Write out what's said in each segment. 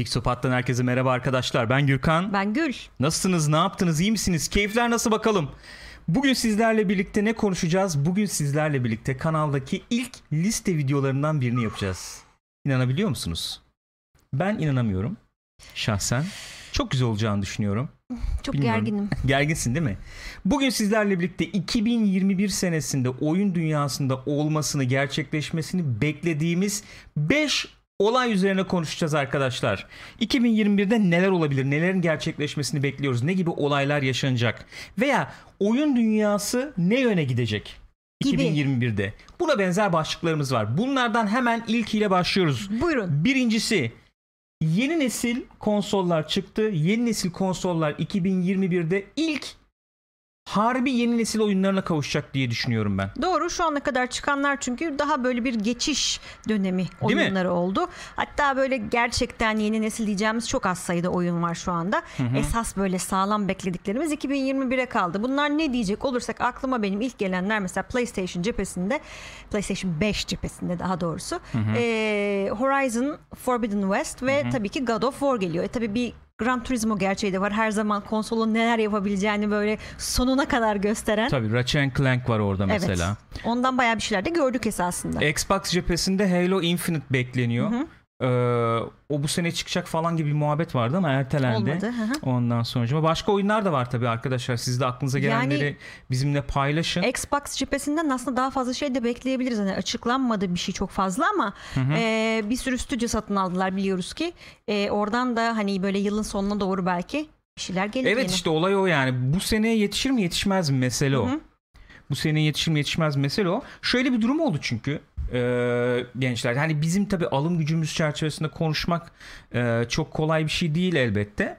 Pixopat'tan herkese merhaba arkadaşlar. Ben Gürkan. Ben Gül. Nasılsınız? Ne yaptınız? İyi misiniz? Keyifler nasıl bakalım? Bugün sizlerle birlikte ne konuşacağız? Bugün sizlerle birlikte kanaldaki ilk liste videolarından birini yapacağız. İnanabiliyor musunuz? Ben inanamıyorum. Şahsen. Çok güzel olacağını düşünüyorum. Çok Bilmiyorum. gerginim. Gerginsin değil mi? Bugün sizlerle birlikte 2021 senesinde oyun dünyasında olmasını, gerçekleşmesini beklediğimiz 5 olay üzerine konuşacağız arkadaşlar. 2021'de neler olabilir? Nelerin gerçekleşmesini bekliyoruz? Ne gibi olaylar yaşanacak? Veya oyun dünyası ne yöne gidecek? Gibi. 2021'de. Buna benzer başlıklarımız var. Bunlardan hemen ilkiyle başlıyoruz. Buyurun. Birincisi yeni nesil konsollar çıktı. Yeni nesil konsollar 2021'de ilk harbi yeni nesil oyunlarına kavuşacak diye düşünüyorum ben. Doğru şu ana kadar çıkanlar çünkü daha böyle bir geçiş dönemi mi? oyunları oldu. Hatta böyle gerçekten yeni nesil diyeceğimiz çok az sayıda oyun var şu anda. Esas böyle sağlam beklediklerimiz 2021'e kaldı. Bunlar ne diyecek olursak aklıma benim ilk gelenler mesela PlayStation cephesinde PlayStation 5 cephesinde daha doğrusu ee, Horizon Forbidden West ve tabii ki God of War geliyor. E, tabii bir Gran Turismo gerçeği de var. Her zaman konsolun neler yapabileceğini böyle sonuna kadar gösteren. Tabii Ratchet Clank var orada mesela. Evet. Ondan bayağı bir şeyler de gördük esasında. Xbox cephesinde Halo Infinite bekleniyor. Ee, o bu sene çıkacak falan gibi bir muhabbet vardı ama ertelendi. Olmadı, hı hı. Ondan sonra başka oyunlar da var tabii arkadaşlar. Siz de aklınıza gelenleri Yani- bizimle paylaşın. Xbox cephesinden aslında daha fazla şey de bekleyebiliriz. Hani açıklanmadı bir şey çok fazla ama e, bir sürü stüdyo satın aldılar biliyoruz ki. E, oradan da hani böyle yılın sonuna doğru belki bir şeyler gelir Evet yine. işte olay o yani. Bu seneye yetişir mi yetişmez mi mesele o. Bu seneye yetişir mi yetişmez mi mesele o. Şöyle bir durum oldu çünkü e, gençler. Hani bizim tabii alım gücümüz çerçevesinde konuşmak e, çok kolay bir şey değil elbette.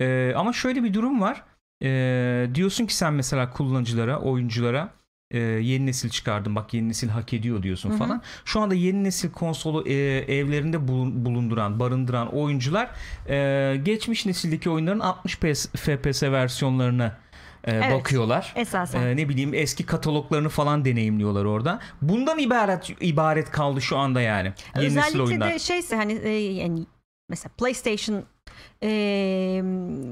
E, ama şöyle bir durum var. E, diyorsun ki sen mesela kullanıcılara, oyunculara e, yeni nesil çıkardım bak yeni nesil hak ediyor diyorsun falan. Şu anda yeni nesil konsolu e, evlerinde bulun- bulunduran, barındıran oyuncular e, geçmiş nesildeki oyunların 60 PS, FPS versiyonlarına e, Evet. bakıyorlar. Esasen. E, ne bileyim eski kataloglarını falan deneyimliyorlar orada. Bundan ibaret ibaret kaldı şu anda yani. Yeni Özellikle oyunlar. de şeyse hani e, yani mesela PlayStation e,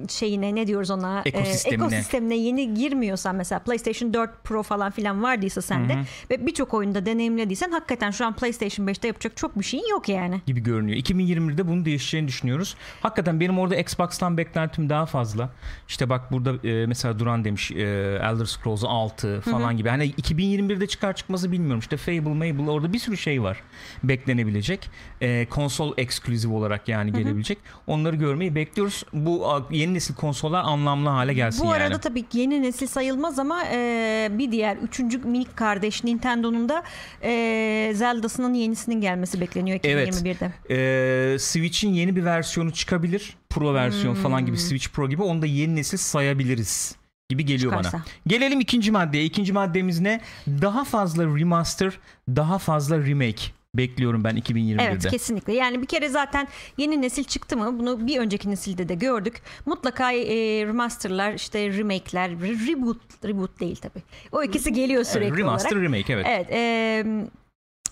şeyine ne diyoruz ona Ekosistemine. E, ekosistemine yeni girmiyorsan mesela PlayStation 4 Pro falan filan vardıysa sende ve birçok oyunda deneyimlediysen hakikaten şu an PlayStation 5'te yapacak çok bir şeyin yok yani. gibi görünüyor. 2020'de bunun değişeceğini düşünüyoruz. Hakikaten benim orada Xbox'tan beklentim daha fazla. İşte bak burada e, mesela Duran demiş e, Elder Scrolls 6 falan gibi. Hani 2021'de çıkar çıkması bilmiyorum. İşte Fable, Mable orada bir sürü şey var beklenebilecek. E, konsol eksklusif olarak yani gelebilecek. Onları görmeyi bekliyoruz. Bu yeni nesil konsollar anlamlı hale gelsin Bu yani. arada tabii ki yeni nesil sayılmaz ama e, bir diğer üçüncü minik kardeş Nintendo'nun da e, Zelda'sının yenisinin gelmesi bekleniyor Evet. 2021'de. Ee, Switch'in yeni bir versiyonu çıkabilir. Pro versiyon falan Hmm. gibi Switch Pro gibi onu da yeni nesil sayabiliriz gibi geliyor Çıkarsa. bana. Gelelim ikinci maddeye. İkinci maddemiz ne? Daha fazla remaster, daha fazla remake bekliyorum ben 2021'de. Evet kesinlikle. Yani bir kere zaten yeni nesil çıktı mı bunu bir önceki nesilde de gördük. Mutlaka e, remasterlar, işte remake'ler, re- reboot reboot değil tabii. O ikisi geliyor Evet, sürekli remaster, olarak. remake evet. Evet. e,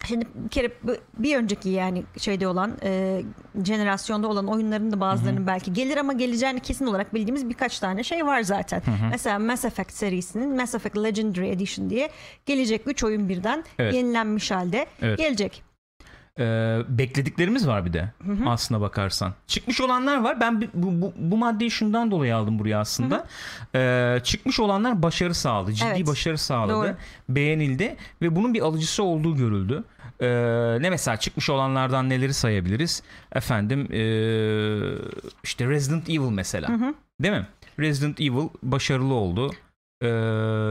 Şimdi bir kere bir önceki yani şeyde olan e, jenerasyonda olan oyunların da bazılarının belki gelir ama geleceğini kesin olarak bildiğimiz birkaç tane şey var zaten. Mesela Mass Effect serisinin Mass Effect Legendary Edition diye gelecek 3 oyun birden Evet. yenilenmiş halde Evet. gelecek. Ee, beklediklerimiz var bir de aslına bakarsan. Çıkmış olanlar var. Ben bu, bu, bu maddeyi şundan dolayı aldım buraya aslında. Ee, çıkmış olanlar başarı sağladı. Ciddi Evet. başarı sağladı. Doğru. Beğenildi ve bunun bir alıcısı olduğu görüldü. Ee, ne mesela çıkmış olanlardan neleri sayabiliriz? Efendim ee, işte Resident Evil mesela. Değil mi? Resident Evil başarılı oldu. Ee,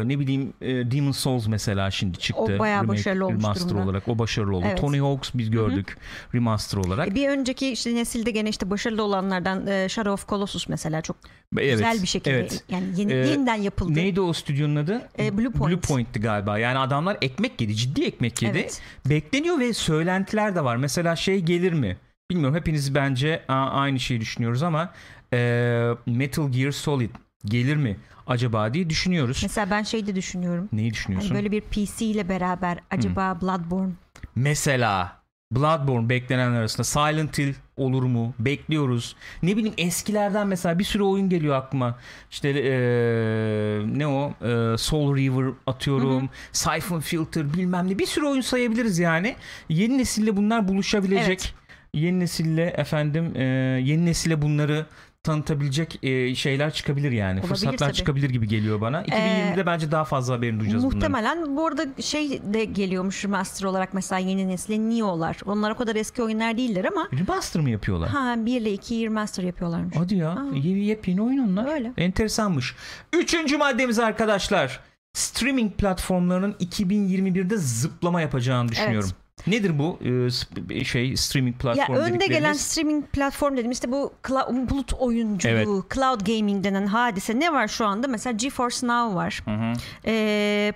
ne bileyim e, Demon Souls mesela şimdi çıktı. O bayağı başarılı olmuş remaster durumda. olarak o başarılı oldu. Evet. Tony Hawk's biz gördük remaster olarak. E, Bir önceki işte nesilde gene işte başarılı olanlardan e, Shadow of Colossus mesela çok Evet, güzel bir şekilde evet. yani yeni, Ee, yeniden yapıldı. Neydi o stüdyonun adı? E, Blue Point. Blue Point'ti galiba. Yani adamlar ekmek yedi. Ciddi ekmek yedi. Evet. Bekleniyor ve söylentiler de var. Mesela şey gelir mi? Bilmiyorum hepiniz bence aynı şeyi düşünüyoruz ama e, Metal Gear Solid gelir mi acaba diye düşünüyoruz. Mesela ben şey de düşünüyorum. Neyi Hani düşünüyorsun? böyle bir PC ile beraber acaba Bloodborne Mesela Bloodborne beklenenler arasında. Silent Hill olur mu? Bekliyoruz. Ne bileyim eskilerden mesela bir sürü oyun geliyor aklıma. İşte eee, ne o? Eee, Soul River atıyorum. Siphon Filter bilmem ne. Bir sürü oyun sayabiliriz yani. Yeni nesille bunlar buluşabilecek. Evet. Yeni nesille efendim eee, yeni nesile bunları tanıtabilecek eee, şeyler çıkabilir yani. Olabilir Fırsatlar tabii. Ee, çıkabilir gibi geliyor bana. 2020'de bence daha fazla haberini duyacağız bunların. Muhtemelen bu arada şey de geliyormuş remaster olarak mesela yeni nesile Neo'lar. Onlar o kadar eski oyunlar değiller ama Remaster mı yapıyorlar? ha 1 ile 2'yi remaster yapıyorlarmış. Hadi ya. Yeni yepyeni oyun onlar. Öyle. Enteresanmış. Üçüncü maddemiz arkadaşlar. Streaming platformlarının 2021'de zıplama yapacağını düşünüyorum. Nedir bu e, sp- şey streaming Ya platform önde gelen streaming platform dedim işte bu cloud, bulut oyunculuğu, Evet. cloud gaming denen hadise ne var şu anda? Mesela GeForce Now var. Hı hı, Ee,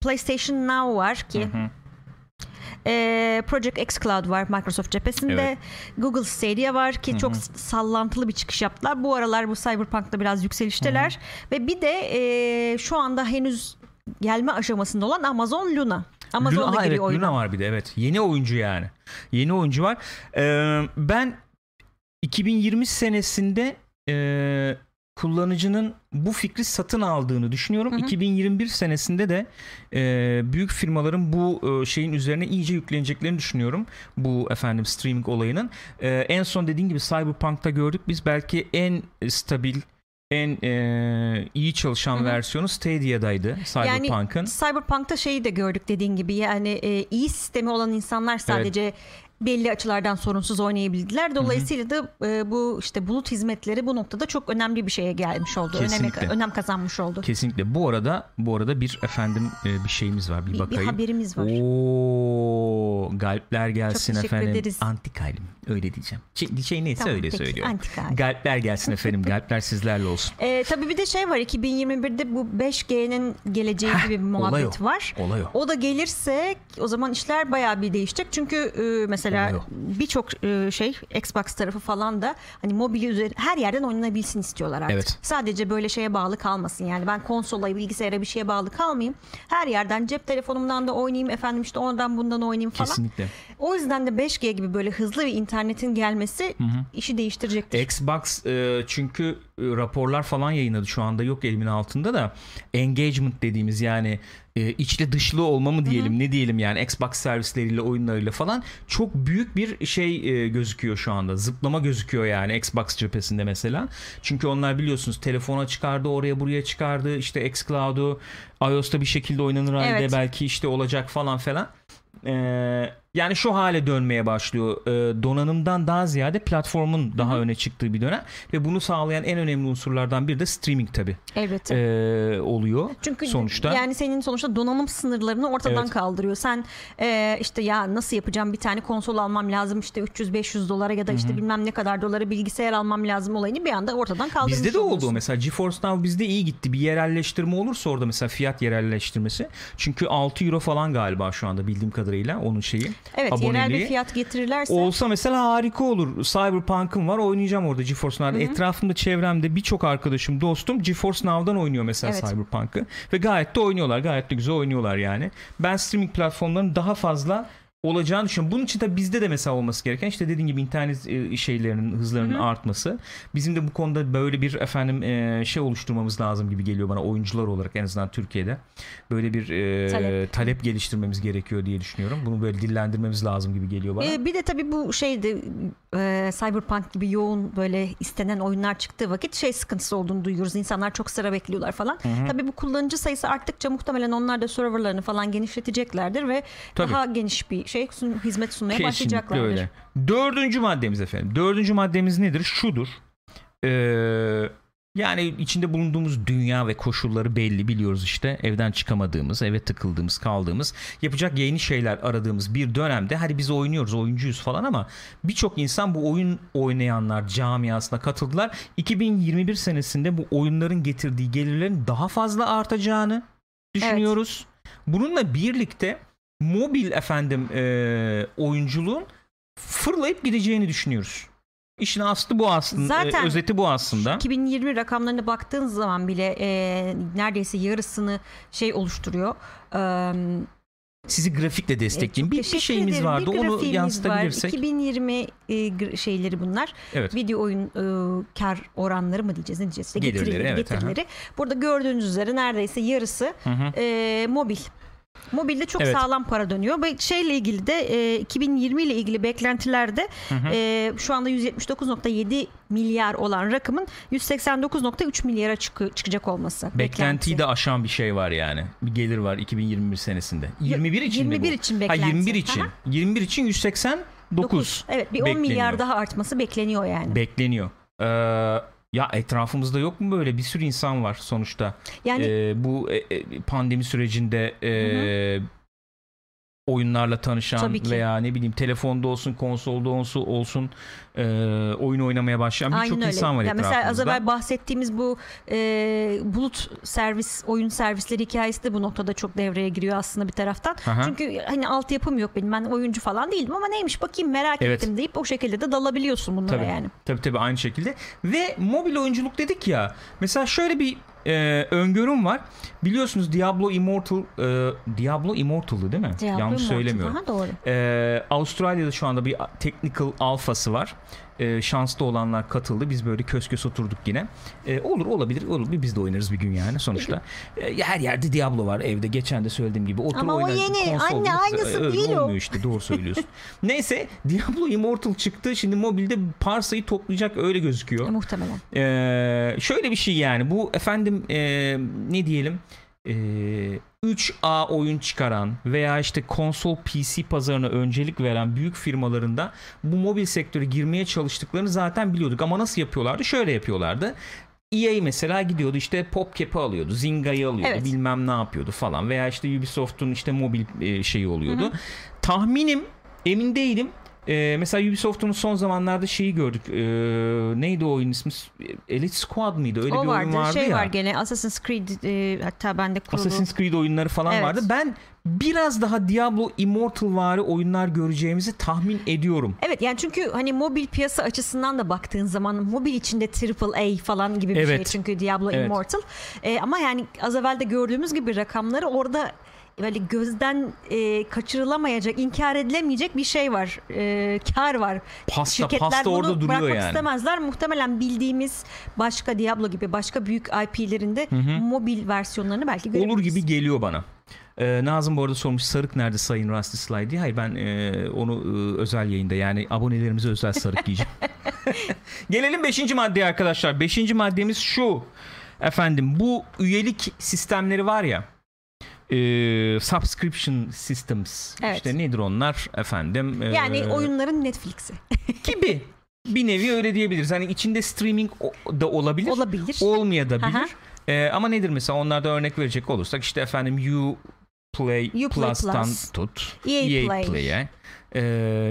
PlayStation Now var ki. hı hı. Ee, Project X Cloud var Microsoft cephesinde. Evet. Google Stadia var ki çok sallantılı bir çıkış yaptılar. Bu aralar bu Cyberpunk'ta biraz yükselişteler. Ve bir de e, şu anda henüz gelme aşamasında olan Amazon Luna. Amazon Luna, giriyor evet, oyuna. Luna var bir de evet. Yeni oyuncu yani. Yeni oyuncu var. Ee, ben 2020 senesinde e, kullanıcının bu fikri satın aldığını düşünüyorum. 2021 senesinde de e, büyük firmaların bu e, şeyin üzerine iyice yükleneceklerini düşünüyorum. Bu efendim streaming olayının. E, en son dediğin gibi Cyberpunk'ta gördük biz belki en stabil en e, iyi çalışan versiyonu Stadia'daydı Cyberpunk'ın. Cyberpunk'ta şeyi de gördük dediğin gibi. Yani e, iyi sistemi olan insanlar sadece belli açılardan sorunsuz oynayabildiler. Dolayısıyla da e, bu işte bulut hizmetleri bu noktada çok önemli bir şeye gelmiş oldu. Öneme, Kesinlikle. önem kazanmış oldu. Kesinlikle. Bu arada bu arada bir efendim e, bir şeyimiz var. Bir, Bir, bir bakayım. haberimiz var. Oo, galpler gelsin teşekkür efendim. ederiz. Antik halim. Öyle diyeceğim. Şey, şey neyse Tamam, öyle peki. söylüyorum. Antik halim. Galpler gelsin efendim. Galpler sizlerle olsun. E, tabii bir de şey var 2021'de bu 5G'nin geleceği Heh, gibi bir olay muhabbet o. var. Olay o. O da gelirse o zaman işler bayağı bir değişecek. Çünkü e, mesela O. birçok e, şey Xbox tarafı falan da hani mobil üzeri her yerden oynanabilsin istiyorlar artık. Evet. Sadece böyle şeye bağlı kalmasın. Yani ben konsola, bilgisayara bir şeye bağlı kalmayayım. Her yerden cep telefonumdan da oynayayım efendim işte ondan bundan oynayayım falan. Kesinlikle. O yüzden de 5G gibi böyle hızlı bir internetin gelmesi işi değiştirecektir. Xbox e, çünkü raporlar falan yayınladı şu anda yok elimin altında da. Engagement dediğimiz yani e, içli dışlı olma mı diyelim ne diyelim yani Xbox servisleriyle oyunlarıyla falan. Çok büyük bir şey e, gözüküyor şu anda. Zıplama gözüküyor yani Xbox cephesinde mesela. Çünkü onlar biliyorsunuz telefona çıkardı oraya buraya çıkardı. İşte xCloud'u iOS'ta bir şekilde oynanır halde Evet. belki işte olacak falan falan Ee, yani şu hale dönmeye başlıyor. Ee, donanımdan daha ziyade platformun daha öne çıktığı bir dönem ve bunu sağlayan en önemli unsurlardan biri de streaming tabi Elbette. oluyor. Çünkü sonuçta yani senin sonuçta donanım sınırlarını ortadan Evet. kaldırıyor. Sen e, işte ya nasıl yapacağım bir tane konsol almam lazım işte 300-500 dolara ya da işte bilmem ne kadar dolara bilgisayar almam lazım olayını bir anda ortadan kaldırmış Bizde de oldu oluyorsun. mesela GeForce Now bizde iyi gitti. Bir yerelleştirme olursa orada mesela fiyat yerelleştirmesi. Çünkü 6 euro falan galiba şu anda bildiğim kadarıyla onun şeyi. Evet yerel aboneliği. bir fiyat getirirlerse Olsa mesela harika olur. Cyberpunk'ım var oynayacağım orada GeForce Now'da. Etrafımda çevremde birçok arkadaşım dostum GeForce Now'dan oynuyor mesela Evet. Cyberpunk'ı. Ve gayet de oynuyorlar. Gayet de güzel oynuyorlar yani. Ben streaming platformlarının daha fazla olacağını düşünüyorum. Bunun için de bizde de mesela olması gereken işte dediğim gibi internet e, şeylerinin hızlarının artması. Bizim de bu konuda böyle bir efendim e, şey oluşturmamız lazım gibi geliyor bana oyuncular olarak en azından Türkiye'de. Böyle bir e, Talep. talep geliştirmemiz gerekiyor diye düşünüyorum. Bunu böyle dillendirmemiz lazım gibi geliyor bana. Bir de tabii bu şeydi e, Cyberpunk gibi yoğun böyle istenen oyunlar çıktığı vakit şey sıkıntısı olduğunu duyuyoruz. İnsanlar çok sıra bekliyorlar falan. Tabii bu kullanıcı sayısı arttıkça muhtemelen onlar da serverlarını falan genişleteceklerdir ve Tabii. daha geniş bir şey sun- hizmet sunmaya Kesinlikle başlayacaklardır. öyle. Dördüncü maddemiz efendim. Dördüncü maddemiz nedir? Şudur. Ee, yani içinde bulunduğumuz dünya ve koşulları belli biliyoruz işte. Evden çıkamadığımız, eve tıkıldığımız, kaldığımız, yapacak yeni şeyler aradığımız bir dönemde hadi biz oynuyoruz, oyuncuyuz falan ama birçok insan bu oyun oynayanlar camiasına katıldılar. 2021 senesinde bu oyunların getirdiği gelirlerin daha fazla artacağını düşünüyoruz. Bununla birlikte mobil efendim e, oyunculuğun fırlayıp gideceğini düşünüyoruz. İşin aslı bu aslında. Zaten e, özeti bu aslında. 2020 rakamlarına baktığın zaman bile e, neredeyse yarısını şey oluşturuyor. E, sizi grafikle destekleyin. Çok bir, bir şeyimiz ederim. vardı. Bir Onu yansıtabilirsek. Var. 2020 e, şeyleri bunlar. Evet. Video oyun e, kar oranları mı diyeceğiz ne diyeceğiz? Gelirleri, getirileri, evet, getirileri. Burada gördüğünüz üzere neredeyse yarısı Hı hı. e, mobil. Mobilde çok Evet. sağlam para dönüyor ve şeyle ilgili de e, 2020 ile ilgili beklentilerde e, şu anda 179.7 milyar olan rakamın 189.3 milyara çıkı- çıkacak olması. Beklentiyi beklenti. de aşan bir şey var yani. Bir gelir var 2021 senesinde. 21 için mi 21 bu? için Ha beklenti. 21 için. Aha. 21 için 189 9. Evet bir 10 milyar bekleniyor. daha artması bekleniyor yani. bekleniyor. Ee, ya etrafımızda yok mu böyle bir sürü insan var sonuçta. yani Ee, bu e, e, pandemi sürecinde e, oyunlarla tanışan veya ne bileyim telefonda olsun, konsolda olsun, olsun e, oyun oynamaya başlayan birçok insan var Ya mesela az etrafımızda. evvel bahsettiğimiz bu e, bulut servis, oyun servisleri hikayesi de bu noktada çok devreye giriyor aslında bir taraftan. Aha. Çünkü hani altyapım yok benim. Ben oyuncu falan değildim ama neymiş bakayım merak Evet. ettim deyip o şekilde de dalabiliyorsun bunlara Tabii. yani. Tabii tabii aynı şekilde. Ve mobil oyunculuk dedik ya. Mesela şöyle bir e, öngörüm var. Biliyorsunuz Diablo Immortal e, Diablo Immortal'dı değil mi? Diablo Yanlış Immortal. söylemiyorum. Aha, doğru. Ee, Avustralya'da şu anda bir technical alfası var. Ee, şanslı olanlar katıldı. Biz böyle kös kös oturduk yine. Ee, olur olabilir. Olur biz de oynarız bir gün yani sonuçta. Ee, her yerde Diablo var evde. Geçen de söylediğim gibi. Otur Ama o oyna, yeni. konsolda. Anne, aynısı Öyle değil o. olmuyor işte doğru söylüyorsun. Neyse Diablo Immortal çıktı. Şimdi mobilde parsayı toplayacak öyle gözüküyor. E, muhtemelen. Ee, şöyle bir şey yani bu efendim e, ne diyelim e, 3A oyun çıkaran veya işte konsol PC pazarına öncelik veren büyük firmalarında bu mobil sektöre girmeye çalıştıklarını zaten biliyorduk ama nasıl yapıyorlardı? Şöyle yapıyorlardı. EA mesela gidiyordu işte PopCap'i alıyordu, Zinga'yı alıyordu, Evet. bilmem ne yapıyordu falan veya işte Ubisoft'un işte mobil e, şeyi oluyordu. Tahminim emin değilim. Ee, mesela Ubisoft'un son zamanlarda şeyi gördük. Ee, neydi o oyun ismi? Elite Squad mıydı? Öyle o bir vardı. oyun vardı şey ya. var gene Assassin's Creed e, hatta bende kurulu. Assassin's Creed oyunları falan Evet. vardı. Ben biraz daha Diablo Immortal vari oyunlar göreceğimizi tahmin ediyorum. Evet yani çünkü hani mobil piyasa açısından da baktığın zaman mobil içinde AAA falan gibi bir şey Evet. çünkü Diablo Evet. Immortal. Ee, ama yani az evvel de gördüğümüz gibi rakamları orada böyle gözden e, kaçırılamayacak, inkar edilemeyecek bir şey var. E, kar var. Pasta Şirketler pasta orada duruyor bırakmak yani. istemezler. Muhtemelen bildiğimiz başka Diablo gibi başka büyük IP'lerinde mobil versiyonlarını belki Olur görebiliriz. gibi geliyor bana. Ee, Nazım bu arada sormuş sarık nerede Sayın Rusty Sly diye. Hayır ben e, onu e, özel yayında yani abonelerimize özel sarık giyeceğim. Gelelim 5. maddeye arkadaşlar. 5. maddemiz şu. Efendim bu üyelik sistemleri var ya. e, subscription systems. Evet. İşte nedir onlar efendim? e, Yani oyunların Netflix'i gibi. Bir nevi öyle diyebiliriz. Hani içinde streaming da olabilir. olabilir. olmayabilir. Aha. Ee, ama nedir mesela onlarda örnek verecek olursak işte efendim U Play Uplay Plus'tan Plus, tut EA Play. Play'e e,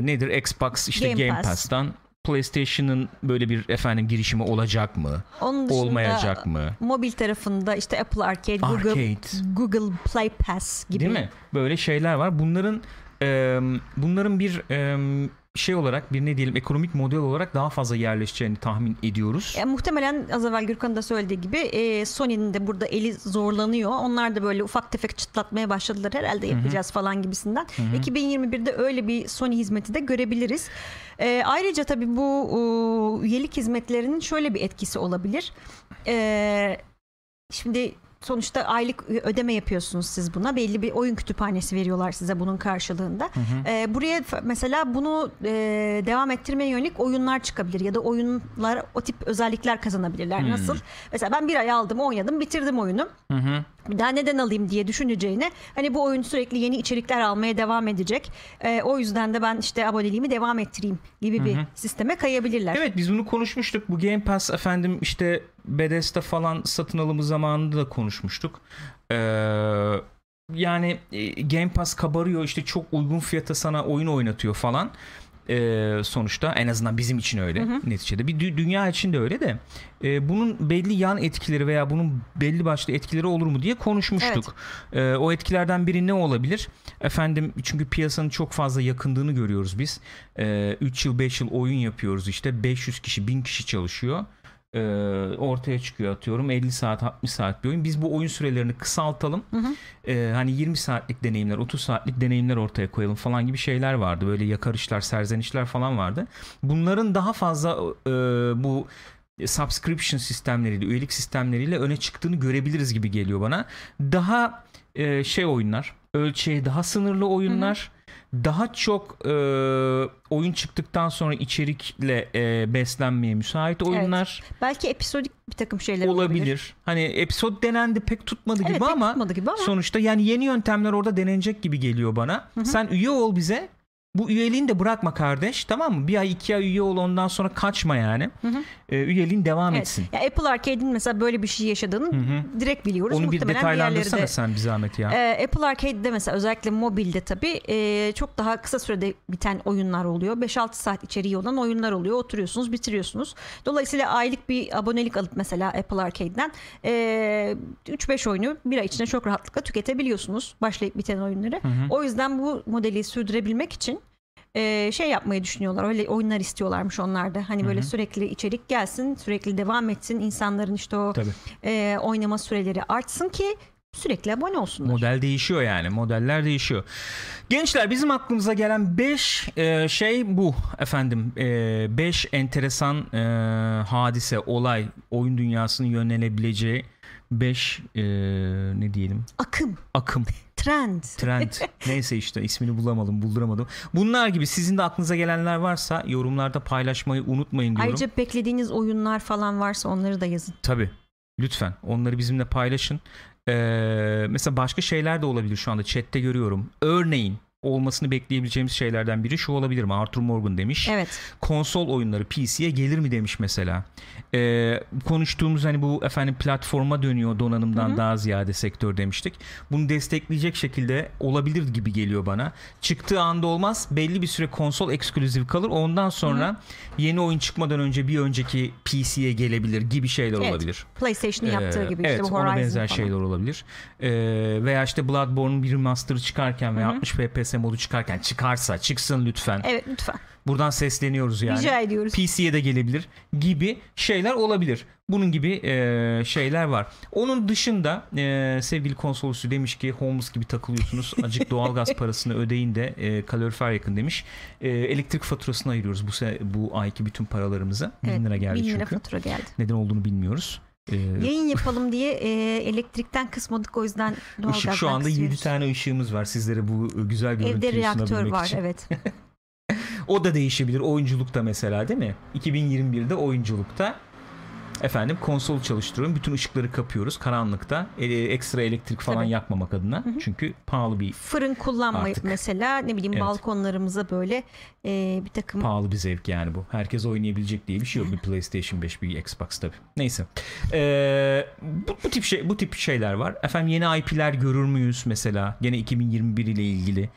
nedir Xbox işte Game Game, Pass. Pass'tan PlayStation'ın böyle bir efendim girişimi olacak mı? Onun dışında Olmayacak mı? mobil tarafında işte Apple Arcade, Google Arcade. Google Play Pass gibi. Değil mi? Böyle şeyler var. Bunların e, bunların bir e, şey olarak bir ne diyelim ekonomik model olarak daha fazla yerleşeceğini tahmin ediyoruz. E, muhtemelen az evvel Gürkan'ın da söylediği gibi e, Sony'nin de burada eli zorlanıyor. Onlar da böyle ufak tefek çıtlatmaya başladılar. Herhalde yapacağız falan gibisinden. 2021'de öyle bir Sony hizmeti de görebiliriz. E, ayrıca tabii bu e, üyelik hizmetlerinin şöyle bir etkisi olabilir. E, şimdi sonuçta aylık ödeme yapıyorsunuz siz buna. Belli bir oyun kütüphanesi veriyorlar size bunun karşılığında. E, buraya mesela bunu e, devam ettirmeye yönelik oyunlar çıkabilir ya da oyunlar o tip özellikler kazanabilirler. Nasıl? Mesela ben bir ay aldım, oynadım, bitirdim oyunu. Hı hı. Bir daha neden alayım diye düşüneceğine hani bu oyun sürekli yeni içerikler almaya devam edecek. E, o yüzden de ben işte aboneliğimi devam ettireyim gibi bir sisteme kayabilirler. Evet biz bunu konuşmuştuk. Bu Game Pass efendim işte Bethesda falan satın alımı zamanında da konuşmuştuk. Ee, yani e, Game Pass kabarıyor işte çok uygun fiyata sana oyun oynatıyor falan. Ee, sonuçta en azından bizim için öyle neticede. Bir dü- dünya için de öyle de e, bunun belli yan etkileri veya bunun belli başlı etkileri olur mu diye konuşmuştuk. Ee, o etkilerden biri ne olabilir? Efendim çünkü piyasanın çok fazla yakındığını görüyoruz biz. 3 yıl 5 yıl oyun yapıyoruz işte 500 kişi 1000 kişi çalışıyor. E, ortaya çıkıyor atıyorum 50 saat 60 saat bir oyun. Biz bu oyun sürelerini kısaltalım. Hı hı. E, hani 20 saatlik deneyimler 30 saatlik deneyimler ortaya koyalım falan gibi şeyler vardı. Böyle yakarışlar serzenişler falan vardı. Bunların daha fazla e, bu subscription sistemleriyle üyelik sistemleriyle öne çıktığını görebiliriz gibi geliyor bana. Daha e, şey oyunlar ölçeği daha sınırlı oyunlar. Daha çok e, oyun çıktıktan sonra içerikle e, beslenmeye müsait oyunlar Belki episodik bir takım şeyler olabilir. olabilir. Hani episod denendi pek tutmadı Evet, gibi pek ama tutmadı gibi ama sonuçta yani yeni yöntemler orada denenecek gibi geliyor bana. Hı hı. Sen üye ol bize. Bu üyeliğini de bırakma kardeş tamam mı? Bir ay iki ay üye ol ondan sonra kaçma yani. Hı hı. Ee, üyeliğin devam Evet. etsin. Ya Apple Arcade'in mesela böyle bir şey yaşadığını Hı hı. direkt biliyoruz. Onu bir Muhtemelen detaylandırsana diğerleri de- sen bir zahmet ya. Ee, Apple Arcade'de mesela özellikle mobilde tabii e, çok daha kısa sürede biten oyunlar oluyor. 5-6 saat içeriği olan oyunlar oluyor. Oturuyorsunuz, bitiriyorsunuz. Dolayısıyla aylık bir abonelik alıp mesela Apple Arcade'den e, 3-5 oyunu bir ay içinde çok rahatlıkla tüketebiliyorsunuz. Başlayıp biten oyunları. O yüzden bu modeli sürdürebilmek için e, şey yapmayı düşünüyorlar. Öyle oyunlar istiyorlarmış onlar da. Hani böyle sürekli içerik gelsin, sürekli devam etsin. insanların işte o Tabii. e, oynama süreleri artsın ki sürekli abone olsunlar. Model değişiyor yani. Modeller değişiyor. Gençler bizim aklımıza gelen 5 şey bu efendim. 5 enteresan e, hadise, olay, oyun dünyasını yönelebileceği 5 ne diyelim? Akım, Akım, trend. trend neyse işte ismini bulamadım, bulduramadım. Bunlar gibi sizin de aklınıza gelenler varsa yorumlarda paylaşmayı unutmayın diyorum. Ayrıca beklediğiniz oyunlar falan varsa onları da yazın. Tabii. Lütfen onları bizimle paylaşın. Ee, mesela başka şeyler de olabilir şu anda chatte görüyorum. Örneğin olmasını bekleyebileceğimiz şeylerden biri şu olabilir mi? Arthur Morgan demiş. Evet. Konsol oyunları PC'ye gelir mi demiş mesela. Ee, konuştuğumuz hani bu efendim platforma dönüyor donanımdan Hı hı. daha ziyade sektör demiştik. Bunu destekleyecek şekilde olabilir gibi geliyor bana. Çıktığı anda olmaz. Belli bir süre konsol eksklusif kalır. Ondan sonra yeni oyun çıkmadan önce bir önceki PC'ye gelebilir gibi şeyler Evet. olabilir. PlayStation'ın yaptığı Ee, gibi evet, işte ona benzer falan. şeyler olabilir. Ee, veya işte Bloodborne'un bir remaster'ı çıkarken veya 60 FPS modu çıkarken çıkarsa çıksın lütfen. Evet lütfen. Buradan sesleniyoruz yani. Rica ediyoruz. PC'ye de gelebilir gibi şeyler olabilir. Bunun gibi e, şeyler var. Onun dışında e, sevgili konsoloslu demiş ki homeless gibi takılıyorsunuz. Acık doğalgaz parasını ödeyin de e, kalorifer yakın demiş. E, elektrik faturasını ayırıyoruz bu se- bu ayki bütün paralarımızı. 1000 Evet, lira geldi 1000 lira çünkü. fatura geldi. Neden olduğunu bilmiyoruz. E, Yayın yapalım diye e, elektrikten kısmadık o yüzden doğalgazdan Işık şu anda 7 kısıyoruz. tane ışığımız var sizlere bu güzel görüntüyü Evde reaktör sunabilmek var için. evet. O da değişebilir oyunculukta mesela değil mi? 2021'de oyunculukta efendim konsolu çalıştırıyorum. Bütün ışıkları kapıyoruz karanlıkta. E, ekstra elektrik falan Tabii. yakmamak adına. Çünkü pahalı bir Fırın kullanmayıp Artık. mesela ne bileyim Evet. balkonlarımıza böyle e, bir takım pahalı bir zevk yani bu. Herkes oynayabilecek diye bir şey yok. Bir PlayStation 5, bir Xbox tabii. Neyse. Ee, bu, bu tip şey bu tip şeyler var. Efendim yeni IP'ler görür müyüz mesela? Gene 2021 ile ilgili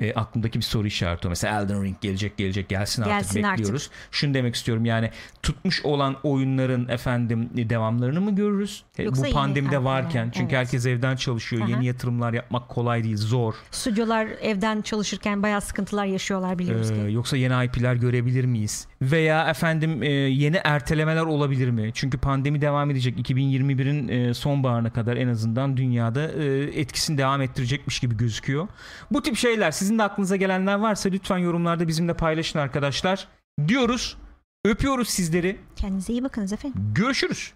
e, aklımdaki bir soru işareti o. Mesela Elden Ring gelecek gelecek gelsin artık Gelsin artık. bekliyoruz. Şunu demek istiyorum yani tutmuş olan oyunların efendim devamlarını mı görürüz? E, Yoksa bu yeni pandemide IP'ler, varken çünkü evet. herkes evden çalışıyor. Aha. Yeni yatırımlar yapmak kolay değil, zor. stüdyolar evden çalışırken bayağı sıkıntılar yaşıyorlar biliyoruz Ee, ki. yoksa yeni IP'ler görebilir miyiz? Veya efendim e, yeni ertelemeler olabilir mi? Çünkü pandemi devam edecek. 2021'in e, sonbaharına kadar en azından dünyada e, etkisini devam ettirecekmiş gibi gözüküyor. Bu tip şeyler sizin de aklınıza gelenler varsa lütfen yorumlarda bizimle paylaşın arkadaşlar. Diyoruz. Öpüyoruz sizleri. Kendinize iyi bakınız efendim. Görüşürüz.